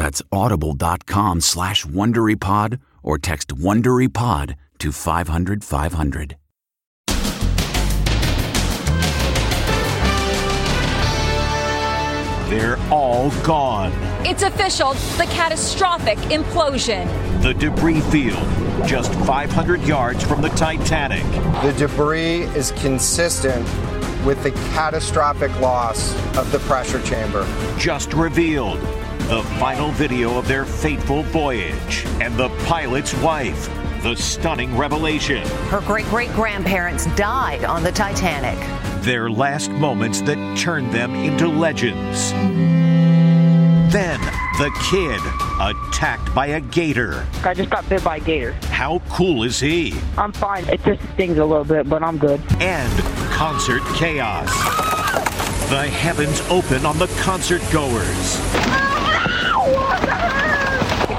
That's audible.com slash WonderyPod or text WonderyPod to 500 500. They're all gone. It's official, the catastrophic implosion. The debris field, just 500 yards from the Titanic. The debris is consistent with the catastrophic loss of the pressure chamber. Just revealed the final video of their fateful voyage and the pilot's wife. The stunning revelation. Her great great grandparents died on the Titanic. Their last moments that turned them into legends. Then the kid attacked by a gator. I just got bit by a gator. How cool is he? I'm fine. It just stings a little bit, but I'm good. And concert chaos. The heavens open on the concert goers.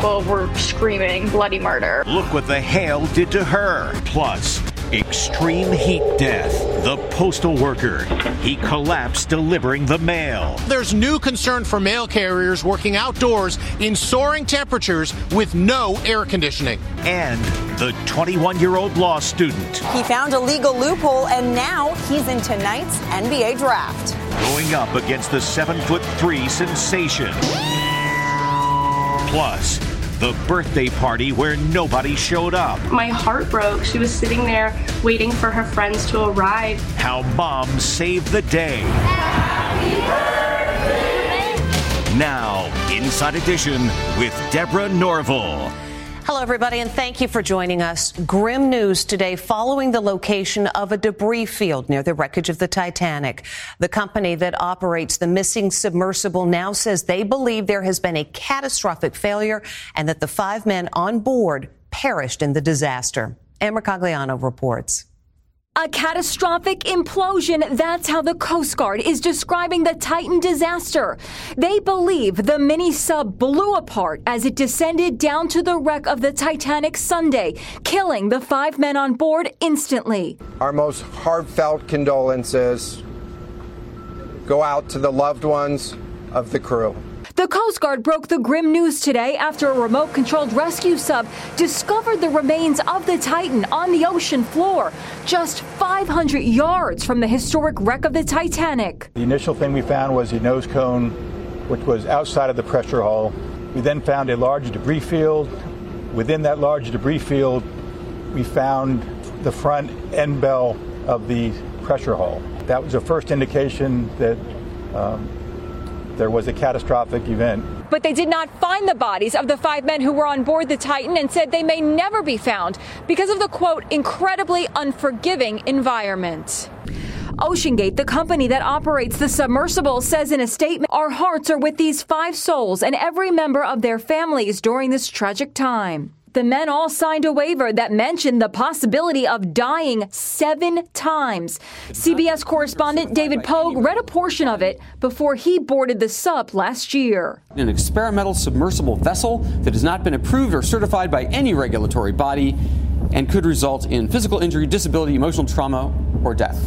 People were screaming bloody murder. Look what the hail did to her. Plus, extreme heat death. The postal worker. He collapsed delivering the mail. There's new concern for mail carriers working outdoors in soaring temperatures with no air conditioning. And the 21 year old law student. He found a legal loophole and now he's in tonight's NBA draft. Going up against the 7 foot 3 sensation. Plus, the birthday party where nobody showed up. My heart broke. She was sitting there waiting for her friends to arrive. How mom saved the day. Now, Inside Edition with Deborah Norville. Hello, everybody, and thank you for joining us. Grim news today following the location of a debris field near the wreckage of the Titanic. The company that operates the missing submersible now says they believe there has been a catastrophic failure and that the five men on board perished in the disaster. Ann Mercogliano reports. A catastrophic implosion. That's how the Coast Guard is describing the Titan disaster. They believe the mini sub blew apart as it descended down to the wreck of the Titanic Sunday, killing the five men on board instantly. Our most heartfelt condolences go out to the loved ones of the crew. The Coast Guard broke the grim news today after a remote controlled rescue sub discovered the remains of the Titan on the ocean floor, just 500 yards from the historic wreck of the Titanic. The initial thing we found was a nose cone, which was outside of the pressure hull. We then found a large debris field. Within that large debris field, we found the front end bell of the pressure hull. That was the first indication that um, there was a catastrophic event. But they did not find the bodies of the five men who were on board the Titan and said they may never be found because of the quote, incredibly unforgiving environment. OceanGate, the company that operates the submersible, says in a statement, Our hearts are with these five souls and every member of their families during this tragic time. The men all signed a waiver that mentioned the possibility of dying seven times. CBS correspondent David Pogue read a portion of it before he boarded the sub last year. An experimental submersible vessel that has not been approved or certified by any regulatory body and could result in physical injury, disability, emotional trauma, or death.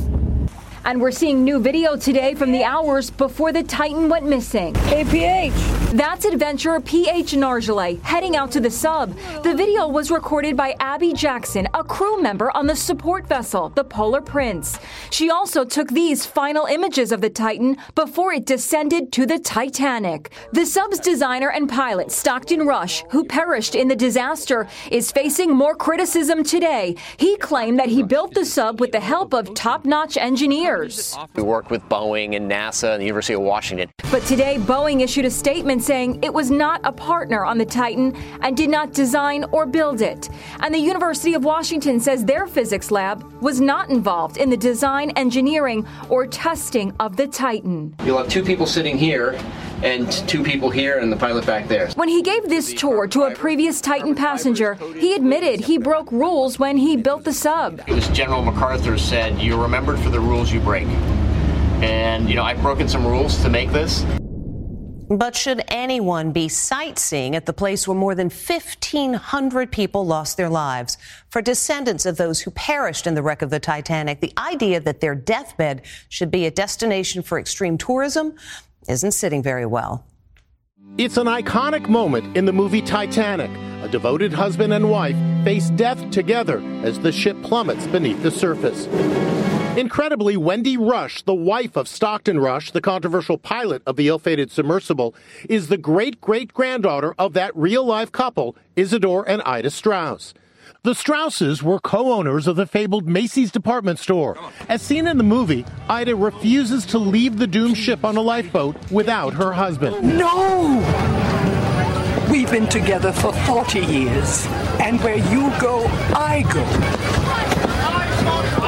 And we're seeing new video today from the hours before the Titan went missing. APH. That's adventurer PH Nargeolet heading out to the sub. The video was recorded by Abby Jackson, a crew member on the support vessel, the Polar Prince. She also took these final images of the Titan before it descended to the Titanic. The sub's designer and pilot, Stockton Rush, who perished in the disaster, is facing more criticism today. He claimed that he built the sub with the help of top notch engineers. We worked with Boeing and NASA and the University of Washington. But today, Boeing issued a statement saying it was not a partner on the Titan and did not design or build it. And the University of Washington says their physics lab was not involved in the design, engineering, or testing of the Titan. You'll have two people sitting here and two people here and the pilot back there. When he gave this tour to a previous Titan passenger, he admitted he broke rules when he built the sub. It was General MacArthur said, You're remembered for the rules you break. And, you know, I've broken some rules to make this. But should anyone be sightseeing at the place where more than 1,500 people lost their lives? For descendants of those who perished in the wreck of the Titanic, the idea that their deathbed should be a destination for extreme tourism isn't sitting very well. It's an iconic moment in the movie Titanic. A devoted husband and wife face death together as the ship plummets beneath the surface. Incredibly, Wendy Rush, the wife of Stockton Rush, the controversial pilot of the ill fated submersible, is the great great granddaughter of that real life couple, Isidor and Ida Straus. The Strauses were co owners of the fabled Macy's department store. As seen in the movie, Ida refuses to leave the doomed ship on a lifeboat without her husband. No! We've been together for 40 years, and where you go, I go.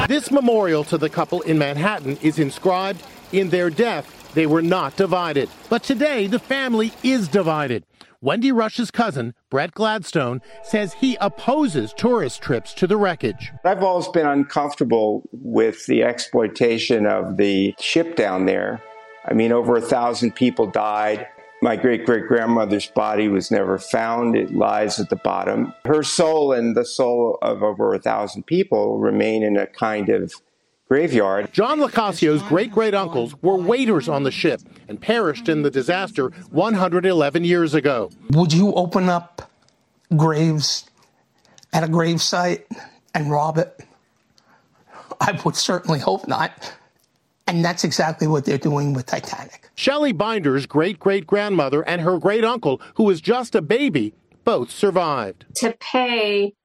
This memorial to the couple in Manhattan is inscribed In their death, they were not divided. But today, the family is divided. Wendy Rush's cousin, Brett Gladstone, says he opposes tourist trips to the wreckage. I've always been uncomfortable with the exploitation of the ship down there. I mean, over a thousand people died. My great great grandmother's body was never found. It lies at the bottom. Her soul and the soul of over a thousand people remain in a kind of graveyard. John Locasio's great great uncles were waiters on the ship and perished in the disaster 111 years ago. Would you open up graves at a gravesite and rob it? I would certainly hope not. And that's exactly what they're doing with Titanic. Shelley Binder's great great grandmother and her great uncle, who was just a baby, both survived. To pay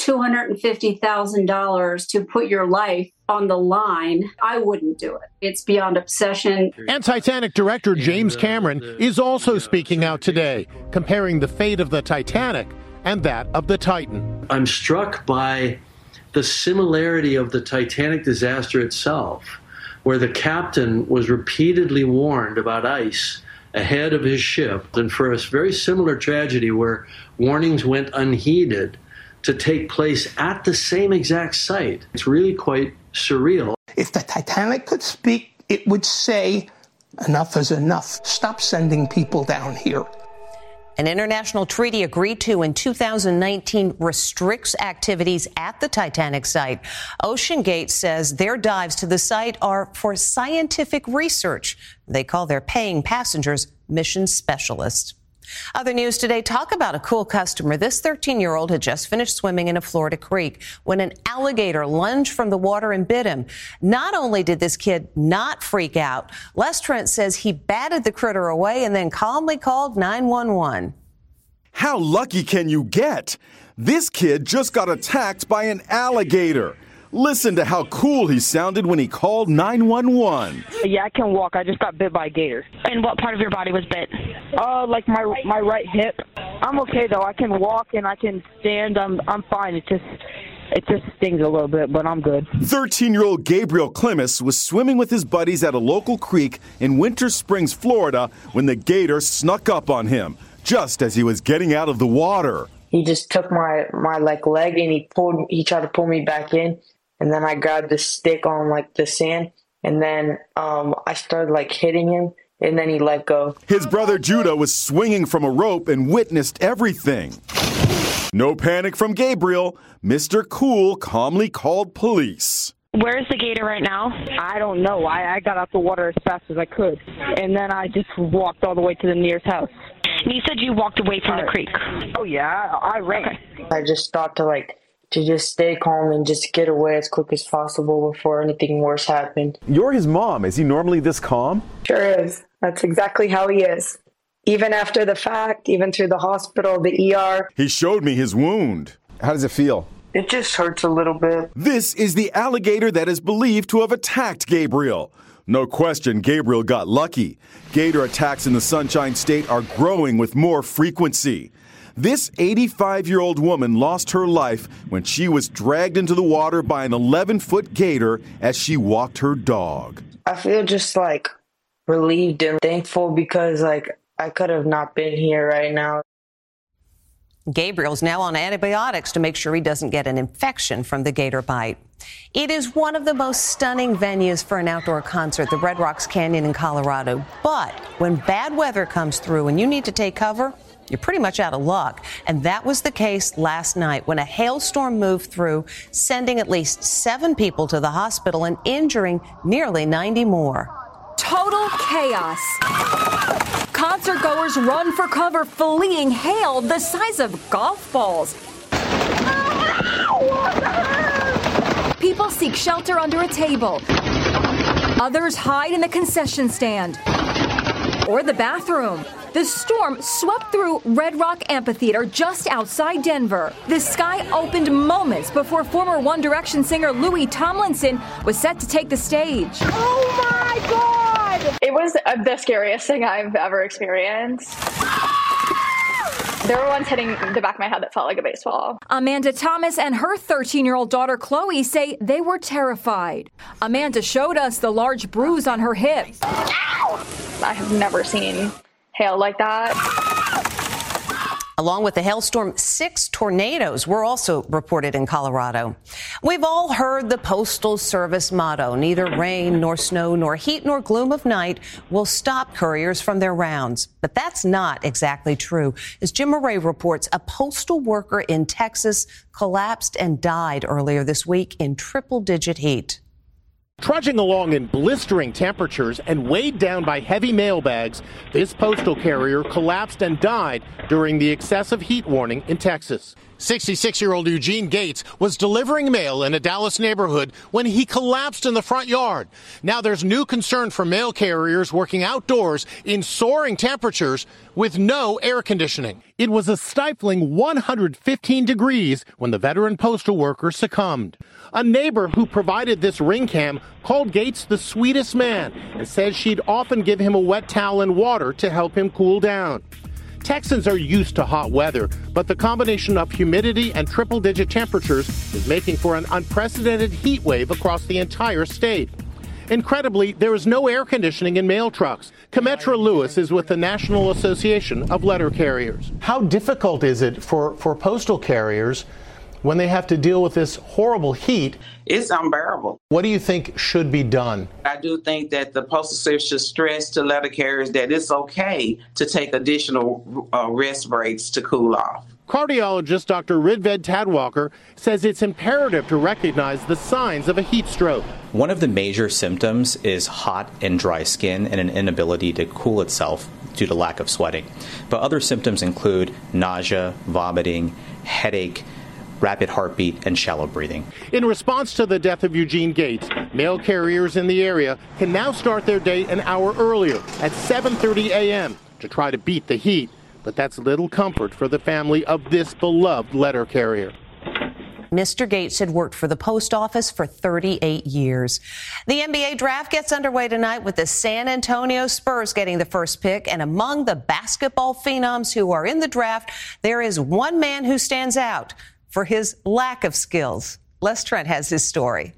$250,000 to put your life on the line, I wouldn't do it. It's beyond obsession. And Titanic director James Cameron is also speaking out today, comparing the fate of the Titanic and that of the Titan. I'm struck by the similarity of the Titanic disaster itself where the captain was repeatedly warned about ice ahead of his ship, and for a very similar tragedy where warnings went unheeded to take place at the same exact site. It's really quite surreal. If the Titanic could speak, it would say, Enough is enough. Stop sending people down here. An international treaty agreed to in 2019 restricts activities at the Titanic site. OceanGate says their dives to the site are for scientific research. They call their paying passengers mission specialists. Other news today talk about a cool customer. This 13 year old had just finished swimming in a Florida creek when an alligator lunged from the water and bit him. Not only did this kid not freak out, Les Trent says he batted the critter away and then calmly called 911. How lucky can you get? This kid just got attacked by an alligator. Listen to how cool he sounded when he called 911. Yeah, I can walk. I just got bit by a gator. And what part of your body was bit? Uh, like my my right hip. I'm okay though. I can walk and I can stand. I'm I'm fine. It just It just stings a little bit, but I'm good. 13 year old Gabriel Klimas was swimming with his buddies at a local creek in Winter Springs, Florida, when the gator snuck up on him just as he was getting out of the water. He just took my, my like leg and he pulled he tried to pull me back in and then I grabbed the stick on like the sand and then um, I started like hitting him and then he let go. His brother Judah was swinging from a rope and witnessed everything. No panic from Gabriel. Mr. Cool calmly called police. Where's the gator right now? I don't know. I, I got out the water as fast as I could, and then I just walked all the way to the nearest house. And you said you walked away from the creek. Oh yeah, I, I ran. I just thought to like to just stay calm and just get away as quick as possible before anything worse happened. You're his mom. Is he normally this calm? Sure is. That's exactly how he is. Even after the fact, even through the hospital, the ER. He showed me his wound. How does it feel? It just hurts a little bit. This is the alligator that is believed to have attacked Gabriel. No question, Gabriel got lucky. Gator attacks in the Sunshine State are growing with more frequency. This 85 year old woman lost her life when she was dragged into the water by an 11 foot gator as she walked her dog. I feel just like relieved and thankful because, like, I could have not been here right now. Gabriel's now on antibiotics to make sure he doesn't get an infection from the gator bite. It is one of the most stunning venues for an outdoor concert, the Red Rocks Canyon in Colorado. But when bad weather comes through and you need to take cover, you're pretty much out of luck. And that was the case last night when a hailstorm moved through, sending at least seven people to the hospital and injuring nearly 90 more. Total chaos. Concert goers run for cover, fleeing hail the size of golf balls. People seek shelter under a table. Others hide in the concession stand or the bathroom. The storm swept through Red Rock Amphitheater just outside Denver. The sky opened moments before former One Direction singer Louis Tomlinson was set to take the stage. Oh my God! It was uh, the scariest thing I've ever experienced. There were ones hitting the back of my head that felt like a baseball. Amanda Thomas and her 13 year old daughter Chloe say they were terrified. Amanda showed us the large bruise on her hip. I have never seen hail like that. Along with the hailstorm, six tornadoes were also reported in Colorado. We've all heard the Postal Service motto neither rain, nor snow, nor heat, nor gloom of night will stop couriers from their rounds. But that's not exactly true. As Jim Moret reports, a postal worker in Texas collapsed and died earlier this week in triple digit heat. Trudging along in blistering temperatures and weighed down by heavy mail bags, this postal carrier collapsed and died during the excessive heat warning in Texas. 66 year old Eugene Gates was delivering mail in a Dallas neighborhood when he collapsed in the front yard. Now there's new concern for mail carriers working outdoors in soaring temperatures with no air conditioning. It was a stifling 115 degrees when the veteran postal worker succumbed. A neighbor who provided this ring cam called Gates the sweetest man and says she'd often give him a wet towel and water to help him cool down. Texans are used to hot weather, but the combination of humidity and triple digit temperatures is making for an unprecedented heat wave across the entire state. Incredibly, there is no air conditioning in mail trucks. Cometra Lewis is with the National Association of Letter Carriers. How difficult is it for, for postal carriers when they have to deal with this horrible heat? It's unbearable. What do you think should be done? I do think that the Postal Service should stress to letter carriers that it's okay to take additional uh, rest breaks to cool off. Cardiologist Dr. Rigved Tadwalkar says it's imperative to recognize the signs of a heat stroke. One of the major symptoms is hot and dry skin and an inability to cool itself due to lack of sweating. But other symptoms include nausea, vomiting, headache, rapid heartbeat, and shallow breathing. In response to the death of Eugene Gates, mail carriers in the area can now start their day an hour earlier at 7:30 a.m. to try to beat the heat. But that's little comfort for the family of this beloved letter carrier. Mr. Gates had worked for the post office for 38 years. The NBA draft gets underway tonight with the San Antonio Spurs getting the first pick. And among the basketball phenoms who are in the draft, there is one man who stands out for his lack of skills. Les Trent has his story.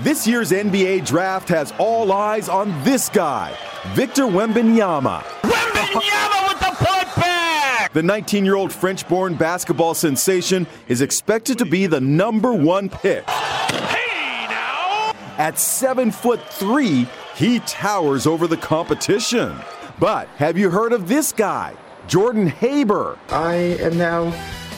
This year's NBA draft has all eyes on this guy, Victor Wembanyama. Wembanyama with the putback! The 19 year old French born basketball sensation is expected to be the number one pick. Hey now! At 7 foot 3, he towers over the competition. But have you heard of this guy, Jordan Haber? I am now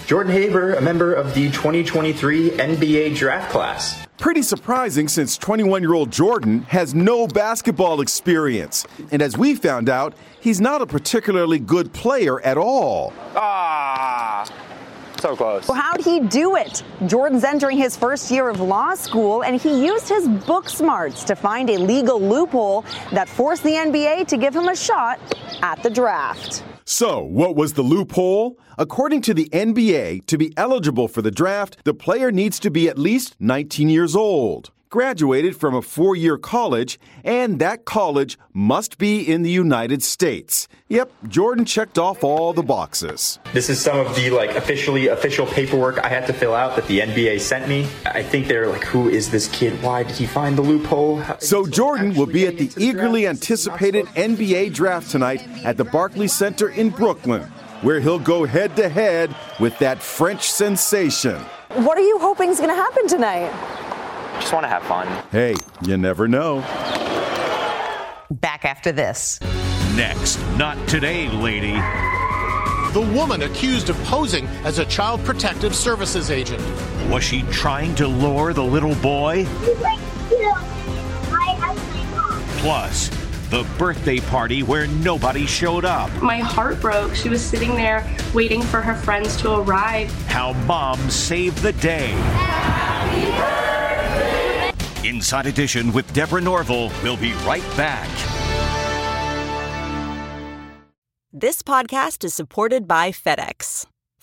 Jordan Haber, a member of the 2023 NBA draft class. Pretty surprising since 21 year old Jordan has no basketball experience. And as we found out, he's not a particularly good player at all. Ah. So close. Well, how'd he do it? Jordan's entering his first year of law school, and he used his book smarts to find a legal loophole that forced the NBA to give him a shot at the draft. So, what was the loophole? According to the NBA, to be eligible for the draft, the player needs to be at least 19 years old, graduated from a four year college, and that college must be in the United States. Yep, Jordan checked off all the boxes. This is some of the like officially official paperwork I had to fill out that the NBA sent me. I think they're like, who is this kid? Why did he find the loophole? So Jordan will be at the eagerly anticipated NBA draft tonight at the Barclays Center in Brooklyn, where he'll go head to head with that French sensation. What are you hoping is going to happen tonight? Just want to have fun. Hey, you never know. Back after this. Next, not today, lady. The woman accused of posing as a child protective services agent. Was she trying to lure the little boy? Plus, the birthday party where nobody showed up. My heart broke. She was sitting there waiting for her friends to arrive. How mom saved the day. Inside Edition with Deborah Norville. We'll be right back. This podcast is supported by FedEx.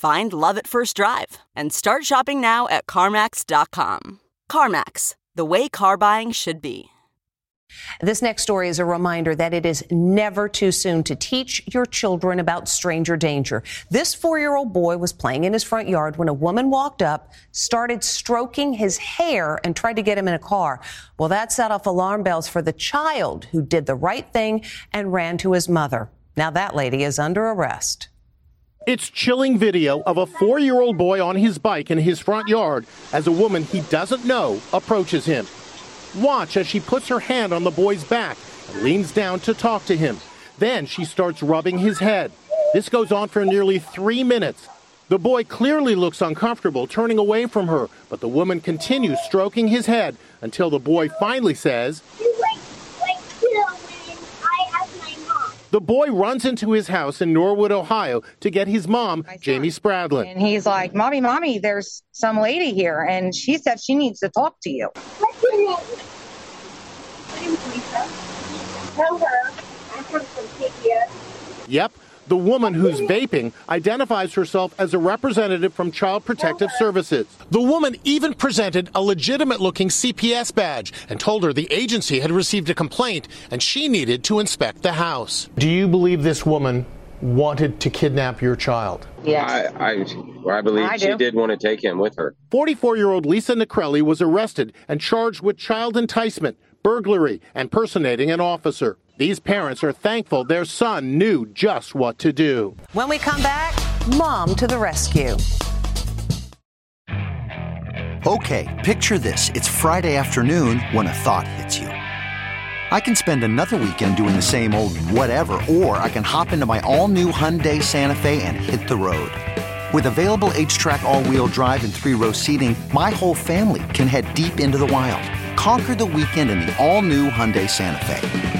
Find love at first drive and start shopping now at CarMax.com. CarMax, the way car buying should be. This next story is a reminder that it is never too soon to teach your children about stranger danger. This four year old boy was playing in his front yard when a woman walked up, started stroking his hair, and tried to get him in a car. Well, that set off alarm bells for the child who did the right thing and ran to his mother. Now that lady is under arrest. It's chilling video of a four year old boy on his bike in his front yard as a woman he doesn't know approaches him. Watch as she puts her hand on the boy's back and leans down to talk to him. Then she starts rubbing his head. This goes on for nearly three minutes. The boy clearly looks uncomfortable, turning away from her, but the woman continues stroking his head until the boy finally says, The boy runs into his house in Norwood, Ohio to get his mom, Jamie Spradlin. And he's like, Mommy, Mommy, there's some lady here, and she said she needs to talk to you. What's your? My name's Lisa. Tell her I'm from CPS. Yep, the woman who's vaping identifies herself as a representative from Child Protective Services. The woman even presented a legitimate looking CPS badge and told her the agency had received a complaint and she needed to inspect the house. Do you believe this woman wanted to kidnap your child? Yes. I, I, I believe I she did want to take him with her. 44 year old Lisa Necrelli was arrested and charged with child enticement, burglary, and impersonating an officer. These parents are thankful their son knew just what to do. When we come back, mom to the rescue. Okay, picture this. It's Friday afternoon when a thought hits you. I can spend another weekend doing the same old whatever, or I can hop into my all-new Hyundai Santa Fe and hit the road. With available H-Track all-wheel drive and three-row seating, my whole family can head deep into the wild. Conquer the weekend in the all-new Hyundai Santa Fe.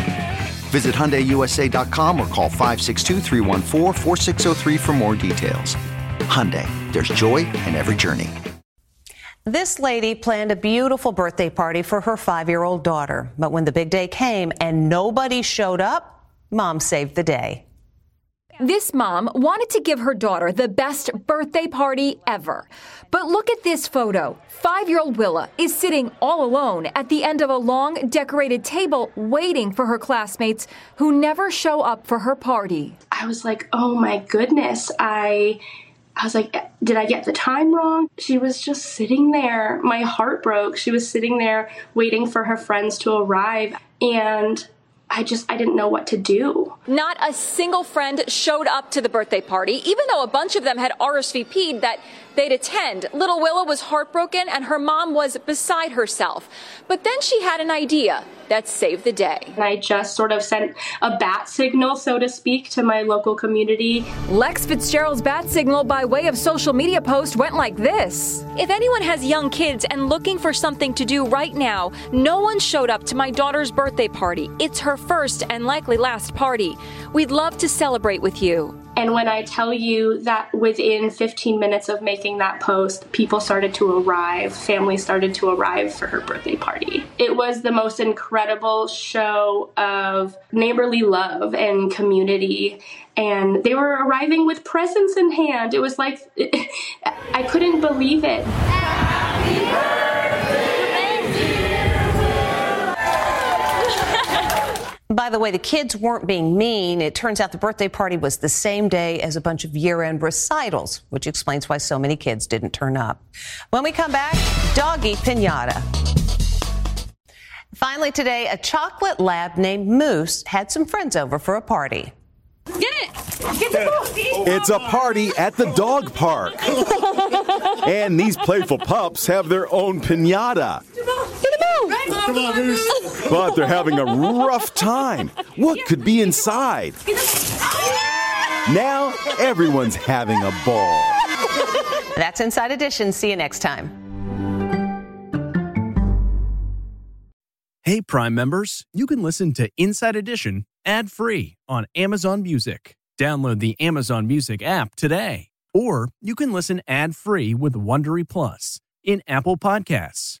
Visit HyundaiUSA.com or call 562 for more details. Hyundai, there's joy in every journey. This lady planned a beautiful birthday party for her five-year-old daughter. But when the big day came and nobody showed up, mom saved the day. This mom wanted to give her daughter the best birthday party ever. But look at this photo. Five year old Willa is sitting all alone at the end of a long, decorated table waiting for her classmates who never show up for her party. I was like, oh my goodness, I. I was like, did I get the time wrong? She was just sitting there. My heart broke. She was sitting there waiting for her friends to arrive. And I just I didn't know what to do. Not a single friend showed up to the birthday party, even though a bunch of them had RSVP'd that they'd attend. Little Willa was heartbroken and her mom was beside herself. But then she had an idea that saved the day. And I just sort of sent a bat signal, so to speak, to my local community. Lex Fitzgerald's bat signal by way of social media post went like this If anyone has young kids and looking for something to do right now, no one showed up to my daughter's birthday party. It's her first and likely last party. We'd love to celebrate with you. And when I tell you that within 15 minutes of making that post, people started to arrive, families started to arrive for her birthday party. It was the most incredible show of neighborly love and community. And they were arriving with presents in hand. It was like, I couldn't believe it. By the way, the kids weren't being mean. It turns out the birthday party was the same day as a bunch of year end recitals, which explains why so many kids didn't turn up. When we come back, doggy pinata. Finally, today, a chocolate lab named Moose had some friends over for a party. Get it! Get the ball! It's a party at the dog park. and these playful pups have their own pinata. Come on, Moose. But they're having a rough time. What could be inside? Now everyone's having a ball. That's Inside Edition. See you next time. Hey, Prime members, you can listen to Inside Edition ad free on Amazon Music. Download the Amazon Music app today. Or you can listen ad free with Wondery Plus in Apple Podcasts.